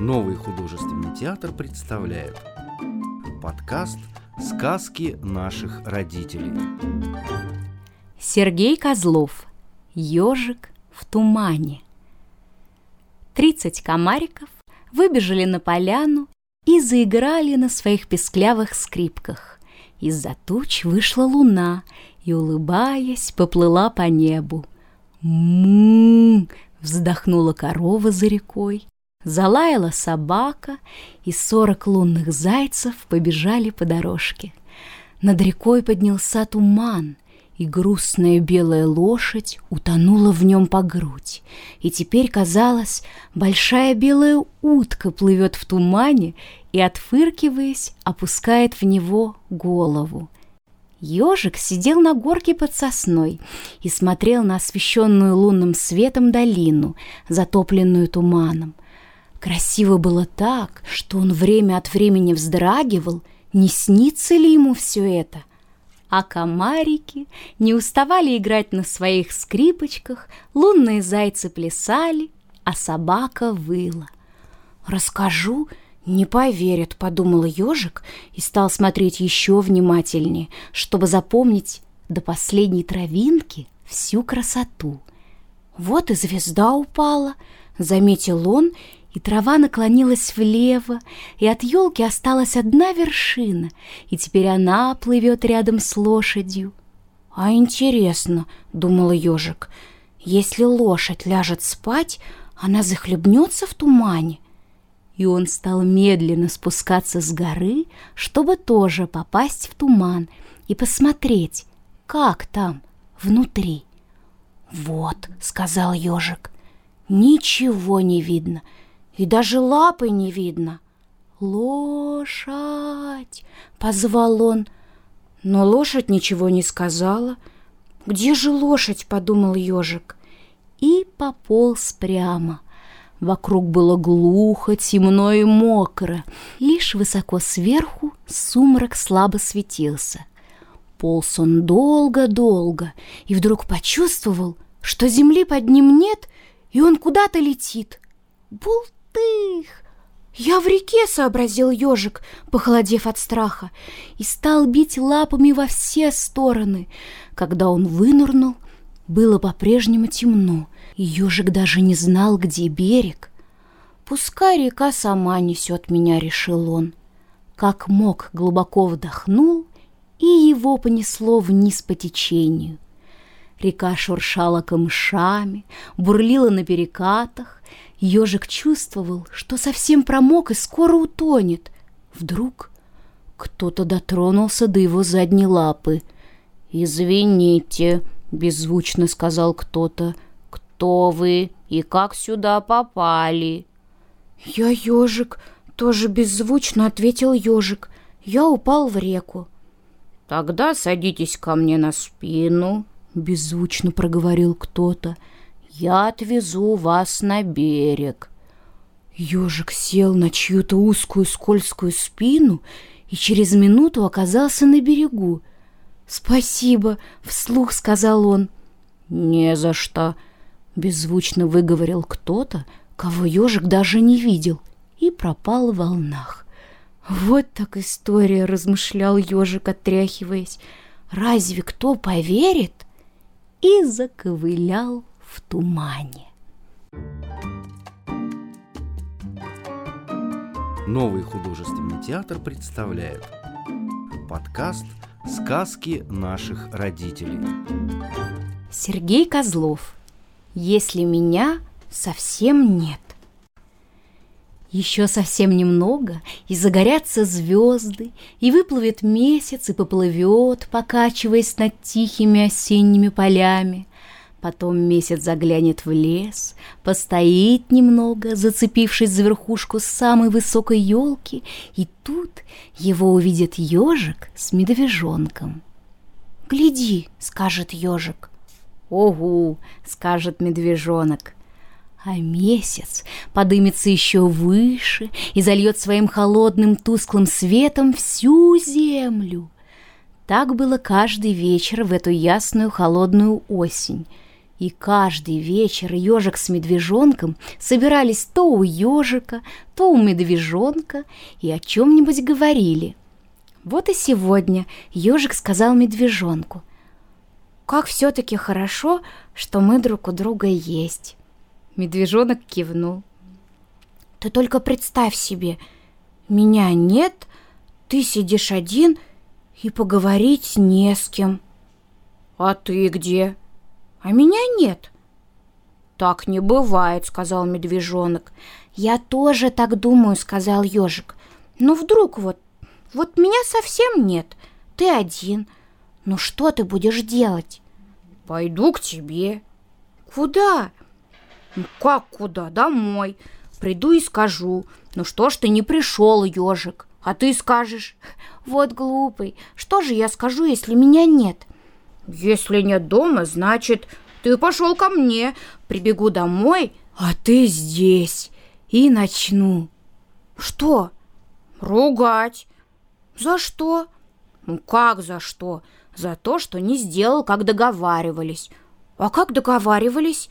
Новый художественный театр представляет подкаст «Сказки наших родителей». Сергей Козлов «Ежик в тумане». Тридцать комариков выбежали на поляну и заиграли на своих песклявых скрипках. Из-за туч вышла луна и, улыбаясь, поплыла по небу. «М-м-м!» вздохнула корова за рекой, залаяла собака, и сорок лунных зайцев побежали по дорожке. Над рекой поднялся туман, и грустная белая лошадь утонула в нем по грудь. И теперь, казалось, большая белая утка плывет в тумане и, отфыркиваясь, опускает в него голову. Ежик сидел на горке под сосной и смотрел на освещенную лунным светом долину, затопленную туманом. Красиво было так, что он время от времени вздрагивал, не снится ли ему все это. А комарики не уставали играть на своих скрипочках, лунные зайцы плясали, а собака выла. «Расскажу», «Не поверят», — подумал ежик и стал смотреть еще внимательнее, чтобы запомнить до последней травинки всю красоту. Вот и звезда упала, заметил он, и трава наклонилась влево, и от елки осталась одна вершина, и теперь она плывет рядом с лошадью. «А интересно», — думал ежик, — «если лошадь ляжет спать, она захлебнется в тумане, и он стал медленно спускаться с горы, чтобы тоже попасть в туман и посмотреть, как там внутри. «Вот», — сказал ежик, — «ничего не видно, и даже лапы не видно». «Лошадь!» — позвал он, но лошадь ничего не сказала. «Где же лошадь?» — подумал ежик и пополз прямо. Вокруг было глухо, темно и мокро. Лишь высоко сверху сумрак слабо светился. Полз он долго-долго и вдруг почувствовал, что земли под ним нет, и он куда-то летит. Бултых! «Я в реке!» — сообразил ежик, похолодев от страха, и стал бить лапами во все стороны. Когда он вынырнул, было по-прежнему темно, и ежик даже не знал, где берег. «Пускай река сама несет меня», — решил он. Как мог, глубоко вдохнул, и его понесло вниз по течению. Река шуршала камышами, бурлила на перекатах. Ежик чувствовал, что совсем промок и скоро утонет. Вдруг кто-то дотронулся до его задней лапы. «Извините», — беззвучно сказал кто-то, — кто вы и как сюда попали?» «Я ежик», — тоже беззвучно ответил ежик. «Я упал в реку». «Тогда садитесь ко мне на спину», — беззвучно проговорил кто-то. «Я отвезу вас на берег». Ежик сел на чью-то узкую скользкую спину и через минуту оказался на берегу. «Спасибо», — вслух сказал он. «Не за что», Беззвучно выговорил кто-то, кого ежик даже не видел, и пропал в волнах. Вот так история, размышлял ежик, отряхиваясь. Разве кто поверит? И заковылял в тумане. Новый художественный театр представляет подкаст «Сказки наших родителей». Сергей Козлов – если меня совсем нет. Еще совсем немного, и загорятся звезды, и выплывет месяц, и поплывет, покачиваясь над тихими осенними полями. Потом месяц заглянет в лес, постоит немного, зацепившись за верхушку самой высокой елки, и тут его увидит ежик с медвежонком. «Гляди», — скажет ежик, — «Огу!» — скажет медвежонок. А месяц подымется еще выше и зальет своим холодным тусклым светом всю землю. Так было каждый вечер в эту ясную холодную осень. И каждый вечер ежик с медвежонком собирались то у ежика, то у медвежонка и о чем-нибудь говорили. Вот и сегодня ежик сказал медвежонку, «Как все-таки хорошо, что мы друг у друга есть». Медвежонок кивнул. «Ты только представь себе, меня нет, ты сидишь один и поговорить не с кем». «А ты где?» а меня нет». «Так не бывает», — сказал медвежонок. «Я тоже так думаю», — сказал ежик. «Но вдруг вот, вот меня совсем нет, ты один. Ну что ты будешь делать?» «Пойду к тебе». «Куда?» «Ну как куда? Домой. Приду и скажу. Ну что ж ты не пришел, ежик? А ты скажешь, вот глупый, что же я скажу, если меня нет?» Если нет дома, значит, ты пошел ко мне. Прибегу домой, а ты здесь. И начну. Что? Ругать. За что? Ну как за что? За то, что не сделал, как договаривались. А как договаривались?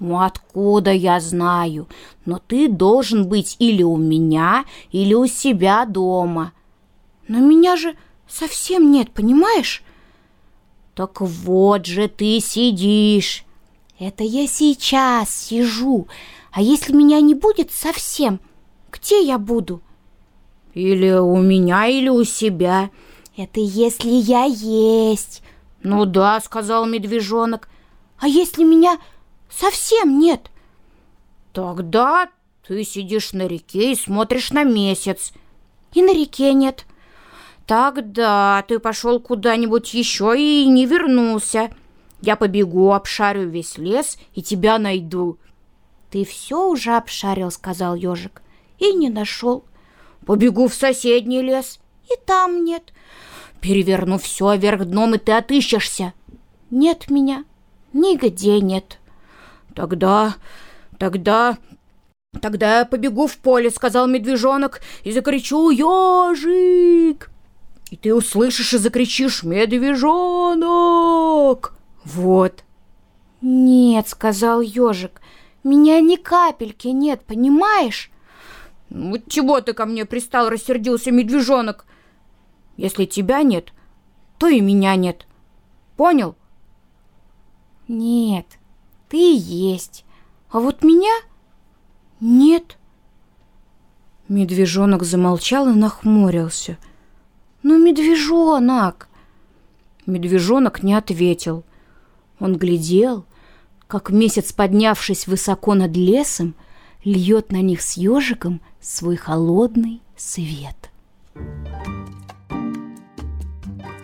Ну откуда я знаю? Но ты должен быть или у меня, или у себя дома. Но меня же совсем нет, понимаешь? Так вот же ты сидишь. Это я сейчас сижу. А если меня не будет совсем, где я буду? Или у меня, или у себя. Это если я есть. Ну да, сказал медвежонок. А если меня совсем нет? Тогда ты сидишь на реке и смотришь на месяц. И на реке нет. Тогда ты пошел куда-нибудь еще и не вернулся. Я побегу, обшарю весь лес и тебя найду. Ты все уже обшарил, сказал ежик, и не нашел. Побегу в соседний лес, и там нет. Переверну все вверх дном, и ты отыщешься. Нет меня, нигде нет. Тогда, тогда «Тогда я побегу в поле», — сказал медвежонок, — «и закричу «Ежик!» и ты услышишь и закричишь «Медвежонок!» Вот. «Нет», — сказал ежик, — «меня ни капельки нет, понимаешь?» «Ну, чего ты ко мне пристал?» — рассердился медвежонок. «Если тебя нет, то и меня нет. Понял?» «Нет, ты есть, а вот меня нет». Медвежонок замолчал и нахмурился — «Ну, медвежонок!» Медвежонок не ответил. Он глядел, как месяц, поднявшись высоко над лесом, льет на них с ежиком свой холодный свет.